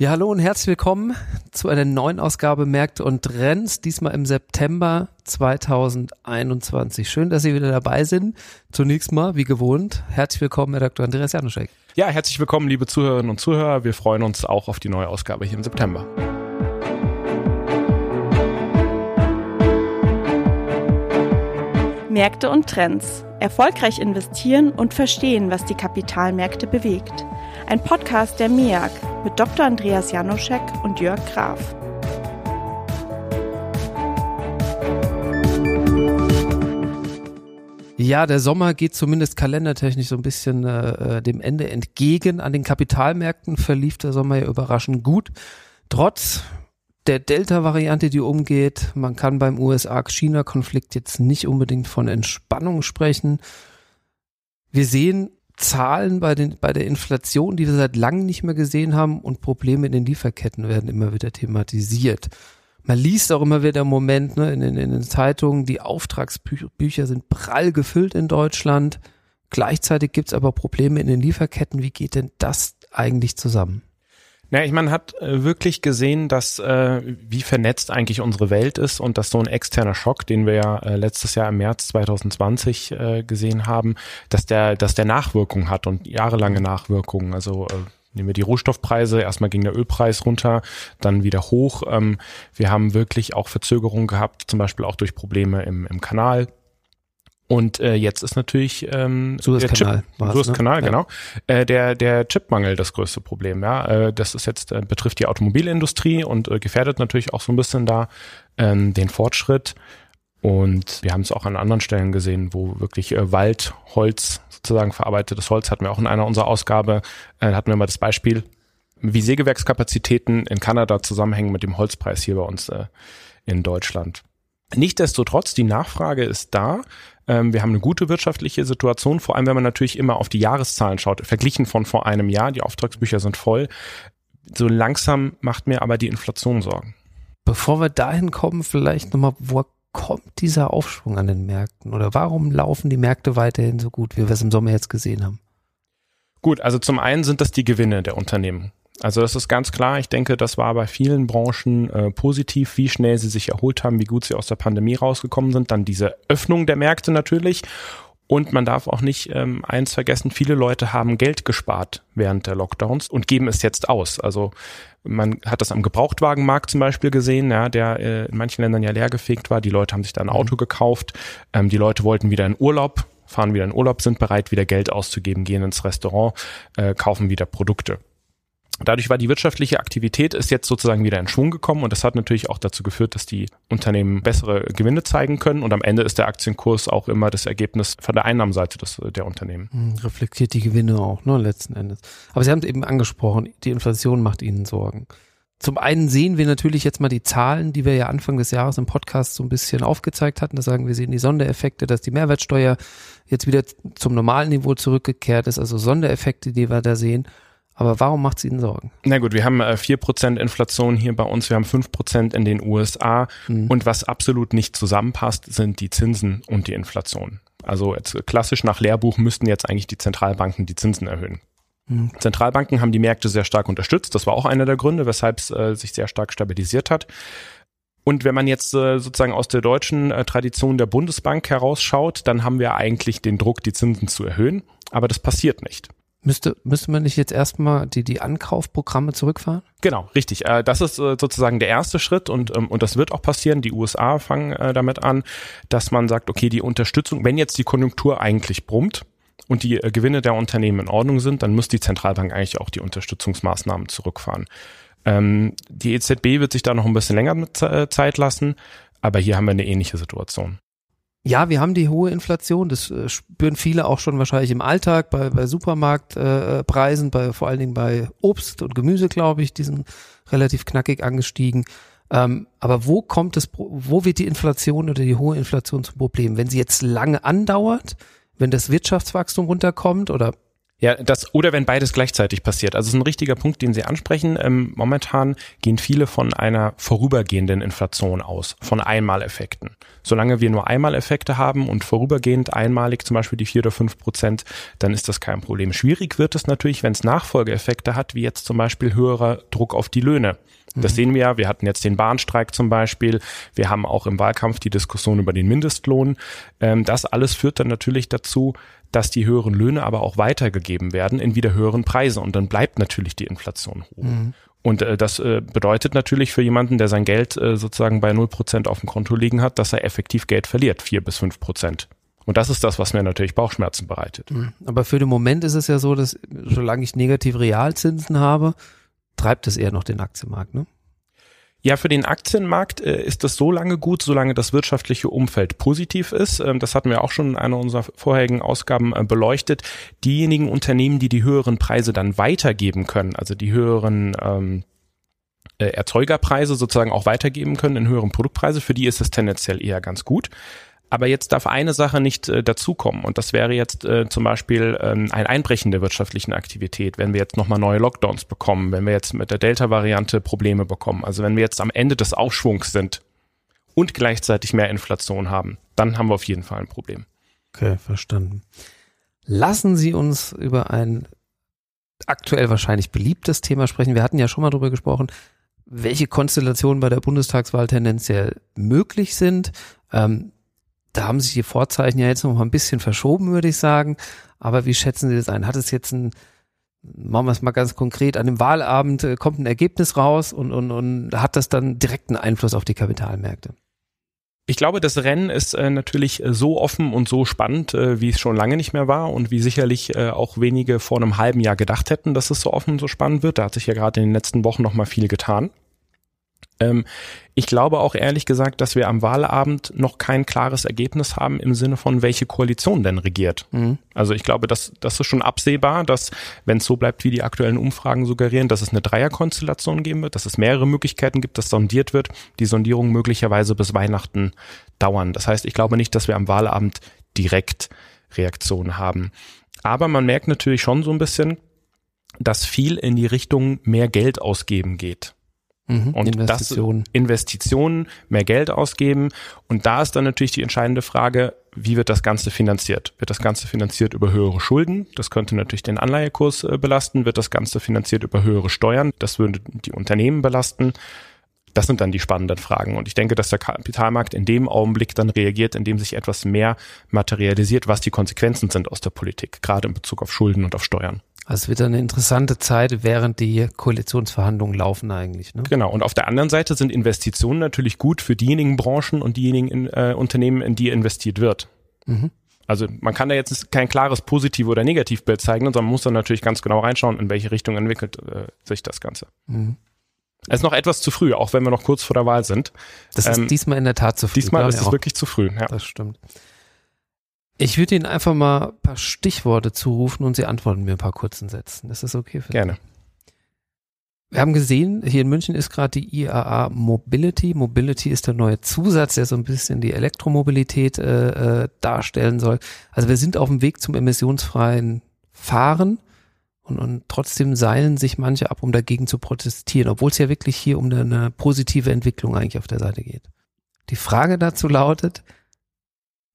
Ja, hallo und herzlich willkommen zu einer neuen Ausgabe Märkte und Trends, diesmal im September 2021. Schön, dass Sie wieder dabei sind. Zunächst mal, wie gewohnt, herzlich willkommen, Herr Dr. Andreas Januszek. Ja, herzlich willkommen, liebe Zuhörerinnen und Zuhörer. Wir freuen uns auch auf die neue Ausgabe hier im September. Märkte und Trends. Erfolgreich investieren und verstehen, was die Kapitalmärkte bewegt. Ein Podcast der MEAG mit Dr. Andreas Janoschek und Jörg Graf. Ja, der Sommer geht zumindest kalendertechnisch so ein bisschen äh, dem Ende entgegen. An den Kapitalmärkten verlief der Sommer ja überraschend gut. Trotz der Delta-Variante, die umgeht, man kann beim USA-China-Konflikt jetzt nicht unbedingt von Entspannung sprechen. Wir sehen Zahlen bei, den, bei der Inflation, die wir seit langem nicht mehr gesehen haben und Probleme in den Lieferketten werden immer wieder thematisiert. Man liest auch immer wieder im Moment ne, in, in, in den Zeitungen, die Auftragsbücher sind prall gefüllt in Deutschland. Gleichzeitig gibt's aber Probleme in den Lieferketten. Wie geht denn das eigentlich zusammen? Ja, ich meine, hat äh, wirklich gesehen, dass äh, wie vernetzt eigentlich unsere Welt ist und dass so ein externer Schock, den wir ja äh, letztes Jahr im März 2020 äh, gesehen haben, dass der, dass der Nachwirkungen hat und jahrelange Nachwirkungen. Also äh, nehmen wir die Rohstoffpreise, erstmal ging der Ölpreis runter, dann wieder hoch. Ähm, wir haben wirklich auch Verzögerungen gehabt, zum Beispiel auch durch Probleme im, im Kanal und äh, jetzt ist natürlich ähm, Suezkanal, der Suezkanal, ne? genau, äh, der der Chipmangel das größte Problem. Ja, äh, das ist jetzt äh, betrifft die Automobilindustrie und äh, gefährdet natürlich auch so ein bisschen da ähm, den Fortschritt. Und wir haben es auch an anderen Stellen gesehen, wo wirklich äh, Wald, Holz sozusagen verarbeitetes Holz hatten wir auch in einer unserer Ausgabe äh, hatten wir mal das Beispiel, wie Sägewerkskapazitäten in Kanada zusammenhängen mit dem Holzpreis hier bei uns äh, in Deutschland. Nichtsdestotrotz, die Nachfrage ist da. Ähm, wir haben eine gute wirtschaftliche Situation, vor allem wenn man natürlich immer auf die Jahreszahlen schaut, verglichen von vor einem Jahr. Die Auftragsbücher sind voll. So langsam macht mir aber die Inflation Sorgen. Bevor wir dahin kommen, vielleicht nochmal, wo kommt dieser Aufschwung an den Märkten? Oder warum laufen die Märkte weiterhin so gut, wie wir es im Sommer jetzt gesehen haben? Gut, also zum einen sind das die Gewinne der Unternehmen. Also das ist ganz klar. Ich denke, das war bei vielen Branchen äh, positiv, wie schnell sie sich erholt haben, wie gut sie aus der Pandemie rausgekommen sind. Dann diese Öffnung der Märkte natürlich. Und man darf auch nicht ähm, eins vergessen, viele Leute haben Geld gespart während der Lockdowns und geben es jetzt aus. Also man hat das am Gebrauchtwagenmarkt zum Beispiel gesehen, ja, der äh, in manchen Ländern ja leergefegt war. Die Leute haben sich da ein Auto mhm. gekauft. Ähm, die Leute wollten wieder in Urlaub, fahren wieder in Urlaub, sind bereit, wieder Geld auszugeben, gehen ins Restaurant, äh, kaufen wieder Produkte. Dadurch war die wirtschaftliche Aktivität ist jetzt sozusagen wieder in Schwung gekommen und das hat natürlich auch dazu geführt, dass die Unternehmen bessere Gewinne zeigen können und am Ende ist der Aktienkurs auch immer das Ergebnis von der Einnahmenseite des, der Unternehmen. Hm, reflektiert die Gewinne auch, ne, letzten Endes. Aber Sie haben es eben angesprochen, die Inflation macht Ihnen Sorgen. Zum einen sehen wir natürlich jetzt mal die Zahlen, die wir ja Anfang des Jahres im Podcast so ein bisschen aufgezeigt hatten. Da sagen wir sehen die Sondereffekte, dass die Mehrwertsteuer jetzt wieder zum normalen Niveau zurückgekehrt ist, also Sondereffekte, die wir da sehen. Aber warum macht es Ihnen Sorgen? Na gut, wir haben äh, vier äh, Prozent Inflation hier bei uns, wir haben fünf Prozent in den USA mhm. und was absolut nicht zusammenpasst, sind die Zinsen und die Inflation. Also jetzt klassisch nach Lehrbuch müssten jetzt eigentlich die Zentralbanken die Zinsen erhöhen. Mhm. Zentralbanken haben die Märkte sehr stark unterstützt. Das war auch einer der Gründe, weshalb es äh, sich sehr stark stabilisiert hat. Und wenn man jetzt äh, sozusagen aus der deutschen äh, Tradition der Bundesbank herausschaut, dann haben wir eigentlich den Druck, die Zinsen zu erhöhen. Aber das passiert nicht. Müsste, müsste man nicht jetzt erstmal die, die Ankaufprogramme zurückfahren? Genau, richtig. Äh, das ist äh, sozusagen der erste Schritt und, ähm, und das wird auch passieren. Die USA fangen äh, damit an, dass man sagt, okay, die Unterstützung, wenn jetzt die Konjunktur eigentlich brummt und die Gewinne der Unternehmen in Ordnung sind, dann muss die Zentralbank eigentlich auch die Unterstützungsmaßnahmen zurückfahren. Ähm, die EZB wird sich da noch ein bisschen länger mit Zeit lassen, aber hier haben wir eine ähnliche Situation. Ja, wir haben die hohe Inflation, das äh, spüren viele auch schon wahrscheinlich im Alltag, bei, bei Supermarktpreisen, äh, bei, vor allen Dingen bei Obst und Gemüse, glaube ich, die sind relativ knackig angestiegen. Ähm, aber wo kommt es, wo wird die Inflation oder die hohe Inflation zum Problem? Wenn sie jetzt lange andauert, wenn das Wirtschaftswachstum runterkommt oder Ja, das oder wenn beides gleichzeitig passiert. Also es ist ein richtiger Punkt, den Sie ansprechen. Ähm, momentan gehen viele von einer vorübergehenden Inflation aus, von Einmaleffekten. Solange wir nur Einmaleffekte haben und vorübergehend einmalig zum Beispiel die vier oder fünf Prozent, dann ist das kein Problem. Schwierig wird es natürlich, wenn es Nachfolgeeffekte hat, wie jetzt zum Beispiel höherer Druck auf die Löhne. Das mhm. sehen wir ja. Wir hatten jetzt den Bahnstreik zum Beispiel. Wir haben auch im Wahlkampf die Diskussion über den Mindestlohn. Ähm, das alles führt dann natürlich dazu, dass die höheren Löhne aber auch weitergegeben werden in wieder höheren Preise und dann bleibt natürlich die Inflation hoch. Mhm. Und äh, das äh, bedeutet natürlich für jemanden, der sein Geld äh, sozusagen bei 0% auf dem Konto liegen hat, dass er effektiv Geld verliert, 4 bis 5%. Und das ist das, was mir natürlich Bauchschmerzen bereitet. Mhm. Aber für den Moment ist es ja so, dass solange ich negativ Realzinsen habe, treibt es eher noch den Aktienmarkt, ne? Ja, für den Aktienmarkt äh, ist das so lange gut, solange das wirtschaftliche Umfeld positiv ist. Ähm, das hatten wir auch schon in einer unserer vorherigen Ausgaben äh, beleuchtet. Diejenigen Unternehmen, die die höheren Preise dann weitergeben können, also die höheren ähm, äh, Erzeugerpreise sozusagen auch weitergeben können in höheren Produktpreise, für die ist es tendenziell eher ganz gut. Aber jetzt darf eine Sache nicht äh, dazukommen und das wäre jetzt äh, zum Beispiel ähm, ein Einbrechen der wirtschaftlichen Aktivität, wenn wir jetzt nochmal neue Lockdowns bekommen, wenn wir jetzt mit der Delta-Variante Probleme bekommen, also wenn wir jetzt am Ende des Aufschwungs sind und gleichzeitig mehr Inflation haben, dann haben wir auf jeden Fall ein Problem. Okay, verstanden. Lassen Sie uns über ein aktuell wahrscheinlich beliebtes Thema sprechen. Wir hatten ja schon mal darüber gesprochen, welche Konstellationen bei der Bundestagswahl tendenziell möglich sind. Ähm, da haben sich die Vorzeichen ja jetzt noch mal ein bisschen verschoben, würde ich sagen. Aber wie schätzen Sie das ein? Hat es jetzt ein, machen wir es mal ganz konkret, an dem Wahlabend äh, kommt ein Ergebnis raus und, und, und hat das dann direkten Einfluss auf die Kapitalmärkte? Ich glaube, das Rennen ist äh, natürlich äh, so offen und so spannend, wie es schon lange nicht mehr war und wie sicherlich auch wenige vor einem halben Jahr gedacht hätten, dass es so offen und so spannend wird. Da hat sich ja gerade in den letzten Wochen noch mal viel getan. Ähm, ich glaube auch ehrlich gesagt, dass wir am Wahlabend noch kein klares Ergebnis haben im Sinne von, welche Koalition denn regiert. Mhm. Also ich glaube, das, das ist schon absehbar, dass, wenn es so bleibt, wie die aktuellen Umfragen suggerieren, dass es eine Dreierkonstellation geben wird, dass es mehrere Möglichkeiten gibt, dass sondiert wird, die Sondierung möglicherweise bis Weihnachten dauern. Das heißt, ich glaube nicht, dass wir am Wahlabend direkt Reaktionen haben. Aber man merkt natürlich schon so ein bisschen, dass viel in die Richtung mehr Geld ausgeben geht. Mhm, und Investitionen. das Investitionen, mehr Geld ausgeben. Und da ist dann natürlich die entscheidende Frage, wie wird das Ganze finanziert? Wird das Ganze finanziert über höhere Schulden? Das könnte natürlich den Anleihekurs äh, belasten. Wird das Ganze finanziert über höhere Steuern? Das würde die Unternehmen belasten. Das sind dann die spannenden Fragen. Und ich denke, dass der Kapitalmarkt in dem Augenblick dann reagiert, indem sich etwas mehr materialisiert, was die Konsequenzen sind aus der Politik, gerade in Bezug auf Schulden und auf Steuern. Also es wird eine interessante Zeit, während die Koalitionsverhandlungen laufen eigentlich. Ne? Genau. Und auf der anderen Seite sind Investitionen natürlich gut für diejenigen Branchen und diejenigen in, äh, Unternehmen, in die investiert wird. Mhm. Also man kann da jetzt kein klares Positiv- oder Negativbild zeigen, sondern man muss dann natürlich ganz genau reinschauen, in welche Richtung entwickelt äh, sich das Ganze. Mhm. Es ist noch etwas zu früh, auch wenn wir noch kurz vor der Wahl sind. Das ist ähm, diesmal in der Tat zu früh. Diesmal ist es wirklich zu früh. Ja. Das stimmt. Ich würde Ihnen einfach mal ein paar Stichworte zurufen und Sie antworten mir ein paar kurzen Sätzen. Ist das okay für Sie? Gerne. Wir haben gesehen, hier in München ist gerade die IAA Mobility. Mobility ist der neue Zusatz, der so ein bisschen die Elektromobilität äh, äh, darstellen soll. Also wir sind auf dem Weg zum emissionsfreien Fahren und, und trotzdem seilen sich manche ab, um dagegen zu protestieren, obwohl es ja wirklich hier um eine positive Entwicklung eigentlich auf der Seite geht. Die Frage dazu lautet,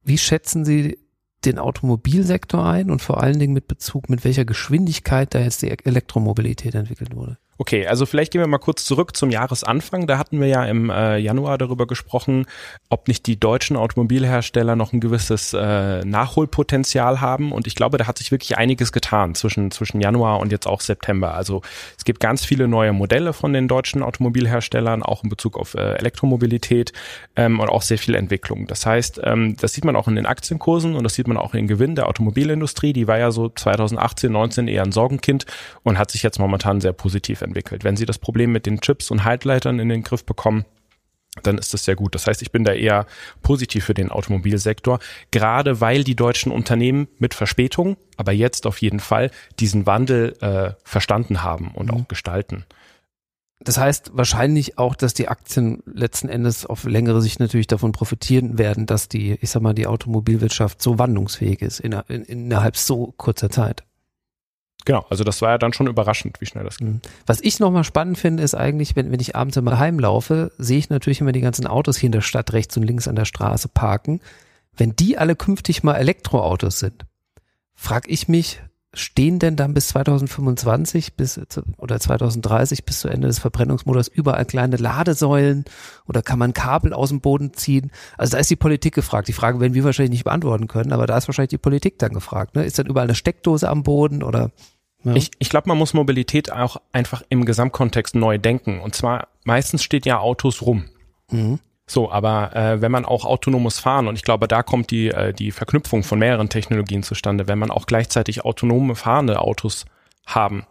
wie schätzen Sie den Automobilsektor ein und vor allen Dingen mit Bezug, mit welcher Geschwindigkeit da jetzt die Elektromobilität entwickelt wurde? Okay, also vielleicht gehen wir mal kurz zurück zum Jahresanfang. Da hatten wir ja im äh, Januar darüber gesprochen, ob nicht die deutschen Automobilhersteller noch ein gewisses äh, Nachholpotenzial haben. Und ich glaube, da hat sich wirklich einiges getan zwischen, zwischen Januar und jetzt auch September. Also es gibt ganz viele neue Modelle von den deutschen Automobilherstellern, auch in Bezug auf äh, Elektromobilität ähm, und auch sehr viel Entwicklung. Das heißt, ähm, das sieht man auch in den Aktienkursen und das sieht man auch in den Gewinn der Automobilindustrie. Die war ja so 2018, 19 eher ein Sorgenkind und hat sich jetzt momentan sehr positiv entwickelt. Wenn Sie das Problem mit den Chips und Haltleitern in den Griff bekommen, dann ist das sehr gut. Das heißt, ich bin da eher positiv für den Automobilsektor, gerade weil die deutschen Unternehmen mit Verspätung, aber jetzt auf jeden Fall diesen Wandel äh, verstanden haben und mhm. auch gestalten. Das heißt wahrscheinlich auch, dass die Aktien letzten Endes auf längere Sicht natürlich davon profitieren werden, dass die, ich sag mal, die Automobilwirtschaft so wandlungsfähig ist in, in, innerhalb so kurzer Zeit. Genau, also das war ja dann schon überraschend, wie schnell das ging. Mhm. Was ich nochmal spannend finde, ist eigentlich, wenn, wenn ich abends immer heimlaufe, sehe ich natürlich immer die ganzen Autos hier in der Stadt rechts und links an der Straße parken. Wenn die alle künftig mal Elektroautos sind, frage ich mich, stehen denn dann bis 2025 bis oder 2030 bis zu Ende des Verbrennungsmodus überall kleine Ladesäulen oder kann man Kabel aus dem Boden ziehen? Also da ist die Politik gefragt. Die Frage werden wir wahrscheinlich nicht beantworten können, aber da ist wahrscheinlich die Politik dann gefragt. Ne? Ist dann überall eine Steckdose am Boden oder? Ja. Ich, ich glaube, man muss Mobilität auch einfach im Gesamtkontext neu denken. Und zwar meistens steht ja Autos rum. Mhm. So, aber äh, wenn man auch autonomes Fahren, und ich glaube, da kommt die, äh, die Verknüpfung von mehreren Technologien zustande, wenn man auch gleichzeitig autonome fahrende Autos haben,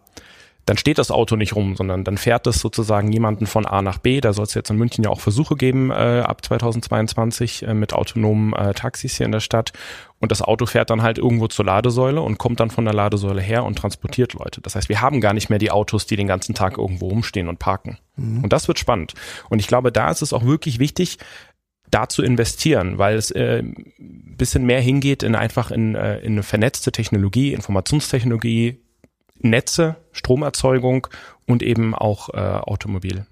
dann steht das Auto nicht rum, sondern dann fährt es sozusagen jemanden von A nach B. Da soll es jetzt in München ja auch Versuche geben äh, ab 2022 äh, mit autonomen äh, Taxis hier in der Stadt. Und das Auto fährt dann halt irgendwo zur Ladesäule und kommt dann von der Ladesäule her und transportiert Leute. Das heißt, wir haben gar nicht mehr die Autos, die den ganzen Tag irgendwo rumstehen und parken. Mhm. Und das wird spannend. Und ich glaube, da ist es auch wirklich wichtig, da zu investieren, weil es äh, bisschen mehr hingeht in einfach in, äh, in eine vernetzte Technologie, Informationstechnologie, Netze, Stromerzeugung und eben auch äh, Automobil.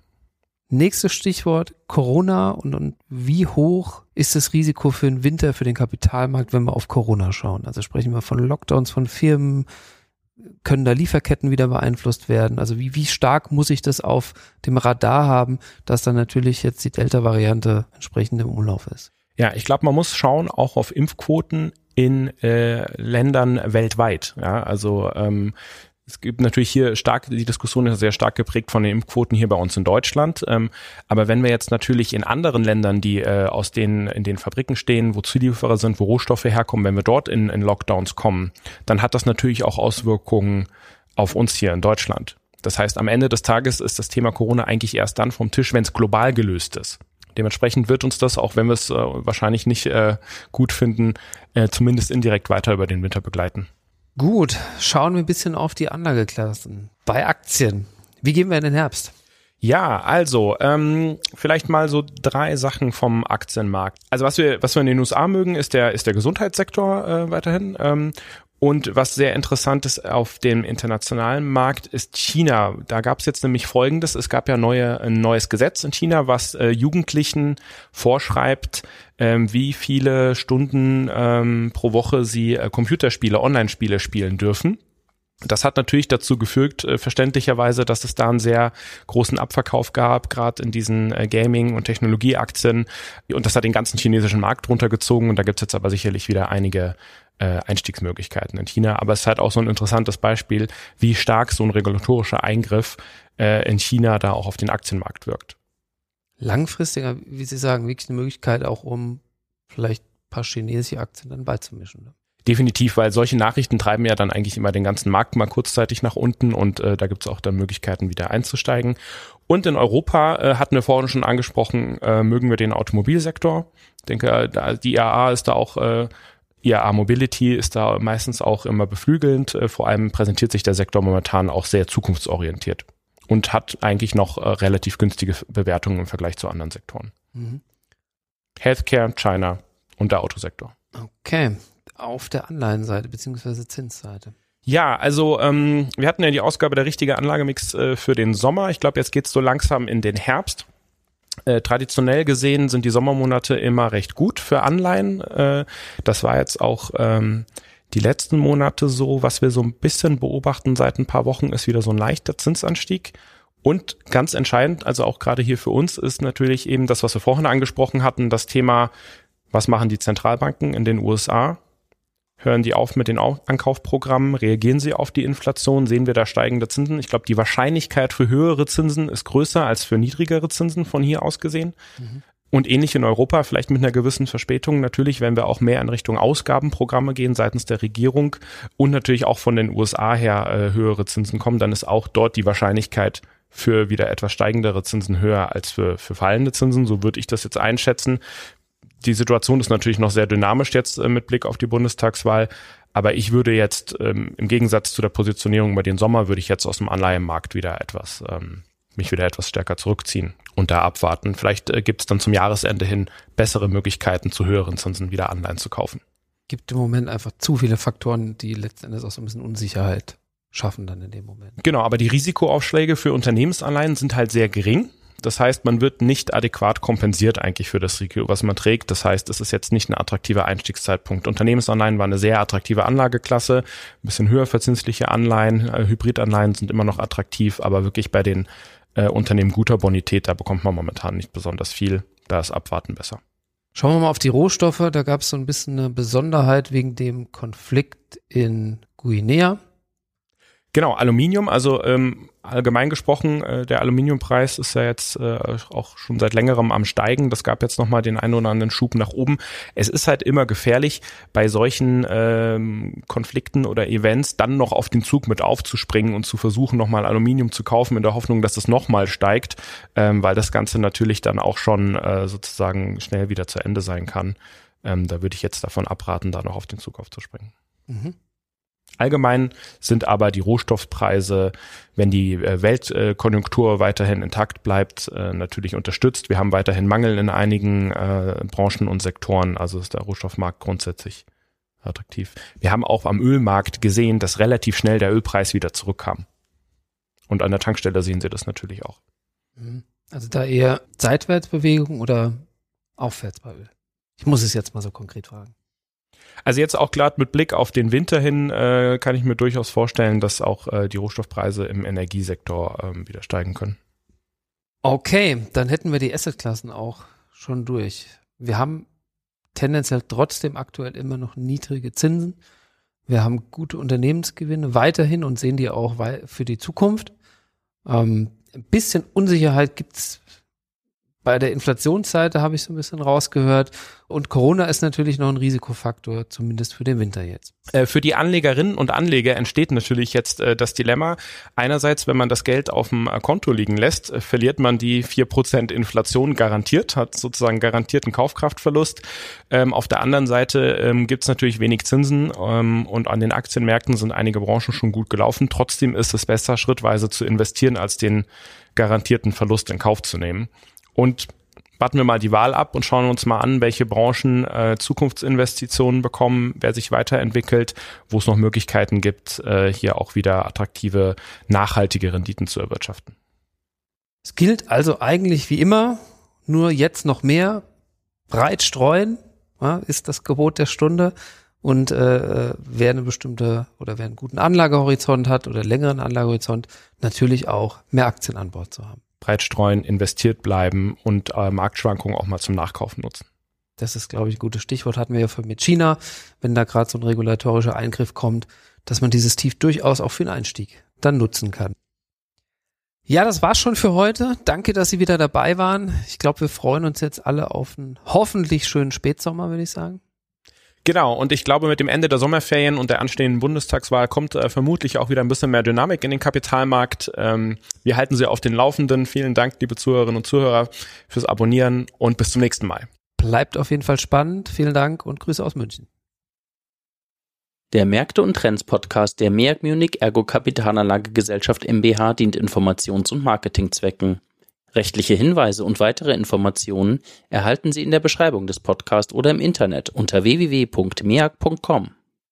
Nächstes Stichwort Corona und, und wie hoch ist das Risiko für den Winter für den Kapitalmarkt, wenn wir auf Corona schauen? Also sprechen wir von Lockdowns von Firmen, können da Lieferketten wieder beeinflusst werden? Also wie, wie stark muss ich das auf dem Radar haben, dass dann natürlich jetzt die Delta-Variante entsprechend im Umlauf ist? Ja, ich glaube, man muss schauen auch auf Impfquoten in äh, Ländern weltweit. Ja, also ähm, es gibt natürlich hier stark, die Diskussion ist sehr stark geprägt von den Impfquoten hier bei uns in Deutschland. Ähm, aber wenn wir jetzt natürlich in anderen Ländern, die äh, aus den, in den Fabriken stehen, wo Zulieferer sind, wo Rohstoffe herkommen, wenn wir dort in, in Lockdowns kommen, dann hat das natürlich auch Auswirkungen auf uns hier in Deutschland. Das heißt, am Ende des Tages ist das Thema Corona eigentlich erst dann vom Tisch, wenn es global gelöst ist. Dementsprechend wird uns das, auch wenn wir es äh, wahrscheinlich nicht äh, gut finden, äh, zumindest indirekt weiter über den Winter begleiten. Gut, schauen wir ein bisschen auf die Anlageklassen. Bei Aktien. Wie gehen wir in den Herbst? Ja, also ähm, vielleicht mal so drei Sachen vom Aktienmarkt. Also was wir was wir in den USA mögen, ist der ist der Gesundheitssektor äh, weiterhin ähm, und was sehr interessant ist auf dem internationalen Markt ist China. Da gab es jetzt nämlich Folgendes. Es gab ja neue, ein neues Gesetz in China, was äh, Jugendlichen vorschreibt, ähm, wie viele Stunden ähm, pro Woche sie äh, Computerspiele, Online-Spiele spielen dürfen. Das hat natürlich dazu gefügt, äh, verständlicherweise, dass es da einen sehr großen Abverkauf gab, gerade in diesen äh, Gaming- und Technologieaktien. Und das hat den ganzen chinesischen Markt runtergezogen. Und da gibt's jetzt aber sicherlich wieder einige äh, Einstiegsmöglichkeiten in China. Aber es ist halt auch so ein interessantes Beispiel, wie stark so ein regulatorischer Eingriff äh, in China da auch auf den Aktienmarkt wirkt. Langfristiger, wie Sie sagen, wirklich eine Möglichkeit auch, um vielleicht ein paar chinesische Aktien dann beizumischen. Ne? Definitiv, weil solche Nachrichten treiben ja dann eigentlich immer den ganzen Markt mal kurzzeitig nach unten und äh, da gibt's auch dann Möglichkeiten, wieder einzusteigen. Und in Europa äh, hatten wir vorhin schon angesprochen, äh, mögen wir den Automobilsektor. Ich denke, die IAA ist da auch äh, IAA Mobility ist da meistens auch immer beflügelnd. Äh, vor allem präsentiert sich der Sektor momentan auch sehr zukunftsorientiert und hat eigentlich noch äh, relativ günstige Bewertungen im Vergleich zu anderen Sektoren. Mhm. Healthcare, China und der Autosektor. Okay, auf der Anleihenseite beziehungsweise Zinsseite. Ja, also ähm, wir hatten ja die Ausgabe der richtige Anlagemix äh, für den Sommer. Ich glaube, jetzt geht's so langsam in den Herbst. Äh, traditionell gesehen sind die Sommermonate immer recht gut für Anleihen. Äh, das war jetzt auch ähm, die letzten Monate so. Was wir so ein bisschen beobachten seit ein paar Wochen, ist wieder so ein leichter Zinsanstieg. Und ganz entscheidend, also auch gerade hier für uns, ist natürlich eben das, was wir vorhin angesprochen hatten, das Thema, was machen die Zentralbanken in den USA? Hören die auf mit den Ankaufprogrammen? Reagieren sie auf die Inflation? Sehen wir da steigende Zinsen? Ich glaube, die Wahrscheinlichkeit für höhere Zinsen ist größer als für niedrigere Zinsen von hier aus gesehen. Mhm. Und ähnlich in Europa, vielleicht mit einer gewissen Verspätung. Natürlich, wenn wir auch mehr in Richtung Ausgabenprogramme gehen seitens der Regierung und natürlich auch von den USA her äh, höhere Zinsen kommen, dann ist auch dort die Wahrscheinlichkeit für wieder etwas steigendere Zinsen höher als für, für fallende Zinsen. So würde ich das jetzt einschätzen die Situation ist natürlich noch sehr dynamisch jetzt äh, mit Blick auf die Bundestagswahl. Aber ich würde jetzt ähm, im Gegensatz zu der Positionierung über den Sommer, würde ich jetzt aus dem Anleihenmarkt wieder etwas, ähm, mich wieder etwas stärker zurückziehen und da abwarten. Vielleicht äh, gibt es dann zum Jahresende hin bessere Möglichkeiten, zu höheren Zinsen wieder Anleihen zu kaufen. Gibt im Moment einfach zu viele Faktoren, die letzten Endes auch so ein bisschen Unsicherheit schaffen dann in dem Moment. Genau, aber die Risikoaufschläge für Unternehmensanleihen sind halt sehr gering. Das heißt, man wird nicht adäquat kompensiert eigentlich für das Risiko, was man trägt. Das heißt, es ist jetzt nicht ein attraktiver Einstiegszeitpunkt. Unternehmensanleihen war eine sehr attraktive Anlageklasse, ein bisschen höher verzinsliche Anleihen, äh, Hybridanleihen sind immer noch attraktiv, aber wirklich bei den äh, Unternehmen guter Bonität, da bekommt man momentan nicht besonders viel. Da ist Abwarten besser. Schauen wir mal auf die Rohstoffe. Da gab es so ein bisschen eine Besonderheit wegen dem Konflikt in Guinea. Genau, Aluminium, also ähm, allgemein gesprochen, äh, der Aluminiumpreis ist ja jetzt äh, auch schon seit längerem am steigen. Das gab jetzt nochmal den einen oder anderen Schub nach oben. Es ist halt immer gefährlich, bei solchen ähm, Konflikten oder Events dann noch auf den Zug mit aufzuspringen und zu versuchen, nochmal Aluminium zu kaufen, in der Hoffnung, dass es nochmal steigt, ähm, weil das Ganze natürlich dann auch schon äh, sozusagen schnell wieder zu Ende sein kann. Ähm, da würde ich jetzt davon abraten, da noch auf den Zug aufzuspringen. Mhm. Allgemein sind aber die Rohstoffpreise, wenn die äh, Weltkonjunktur weiterhin intakt bleibt, äh, natürlich unterstützt. Wir haben weiterhin Mangel in einigen äh, Branchen und Sektoren, also ist der Rohstoffmarkt grundsätzlich attraktiv. Wir haben auch am Ölmarkt gesehen, dass relativ schnell der Ölpreis wieder zurückkam. Und an der Tankstelle sehen Sie das natürlich auch. Mhm. Also da eher Seitwärtsbewegung oder aufwärts bei Öl? Ich muss es jetzt mal so konkret fragen. Also jetzt auch gerade mit Blick auf den Winter hin äh, kann ich mir durchaus vorstellen, dass auch äh, die Rohstoffpreise im Energiesektor ähm, wieder steigen können. Okay, dann hätten wir die Assetklassen auch schon durch. Wir haben tendenziell trotzdem aktuell immer noch niedrige Zinsen. Wir haben gute Unternehmensgewinne weiterhin und sehen die auch für die Zukunft. Ähm, ein bisschen Unsicherheit gibt's bei der Inflationsseite habe ich so ein bisschen rausgehört. Und Corona ist natürlich noch ein Risikofaktor, zumindest für den Winter jetzt. Äh, für die Anlegerinnen und Anleger entsteht natürlich jetzt äh, das Dilemma. Einerseits, wenn man das Geld auf dem äh, Konto liegen lässt, verliert man die vier Prozent Inflation garantiert, hat sozusagen garantierten Kaufkraftverlust. Ähm, auf der anderen Seite ähm, gibt es natürlich wenig Zinsen ähm, und an den Aktienmärkten sind einige Branchen schon gut gelaufen. Trotzdem ist es besser, schrittweise zu investieren, als den garantierten Verlust in Kauf zu nehmen. Und warten wir mal die Wahl ab und schauen uns mal an, welche Branchen äh, Zukunftsinvestitionen bekommen, wer sich weiterentwickelt, wo es noch Möglichkeiten gibt, äh, hier auch wieder attraktive, nachhaltige Renditen zu erwirtschaften. Es gilt also eigentlich wie immer, nur jetzt noch mehr, breit streuen, ja, ist das Gebot der Stunde. Und äh, wer eine bestimmte oder wer einen guten Anlagehorizont hat oder längeren Anlagehorizont, natürlich auch mehr Aktien an Bord zu haben breit streuen, investiert bleiben und äh, Marktschwankungen auch mal zum Nachkaufen nutzen. Das ist, glaube ich, ein gutes Stichwort. Hatten wir ja mit China, wenn da gerade so ein regulatorischer Eingriff kommt, dass man dieses Tief durchaus auch für den Einstieg dann nutzen kann. Ja, das war's schon für heute. Danke, dass Sie wieder dabei waren. Ich glaube, wir freuen uns jetzt alle auf einen hoffentlich schönen Spätsommer, würde ich sagen. Genau, und ich glaube, mit dem Ende der Sommerferien und der anstehenden Bundestagswahl kommt äh, vermutlich auch wieder ein bisschen mehr Dynamik in den Kapitalmarkt. Ähm, wir halten Sie auf den Laufenden. Vielen Dank, liebe Zuhörerinnen und Zuhörer, fürs Abonnieren und bis zum nächsten Mal. Bleibt auf jeden Fall spannend. Vielen Dank und Grüße aus München. Der Märkte und Trends Podcast der MEAG Munich Ergo Kapitalanlage Gesellschaft MBH dient Informations- und Marketingzwecken. Rechtliche Hinweise und weitere Informationen erhalten Sie in der Beschreibung des Podcasts oder im Internet unter www.meag.com.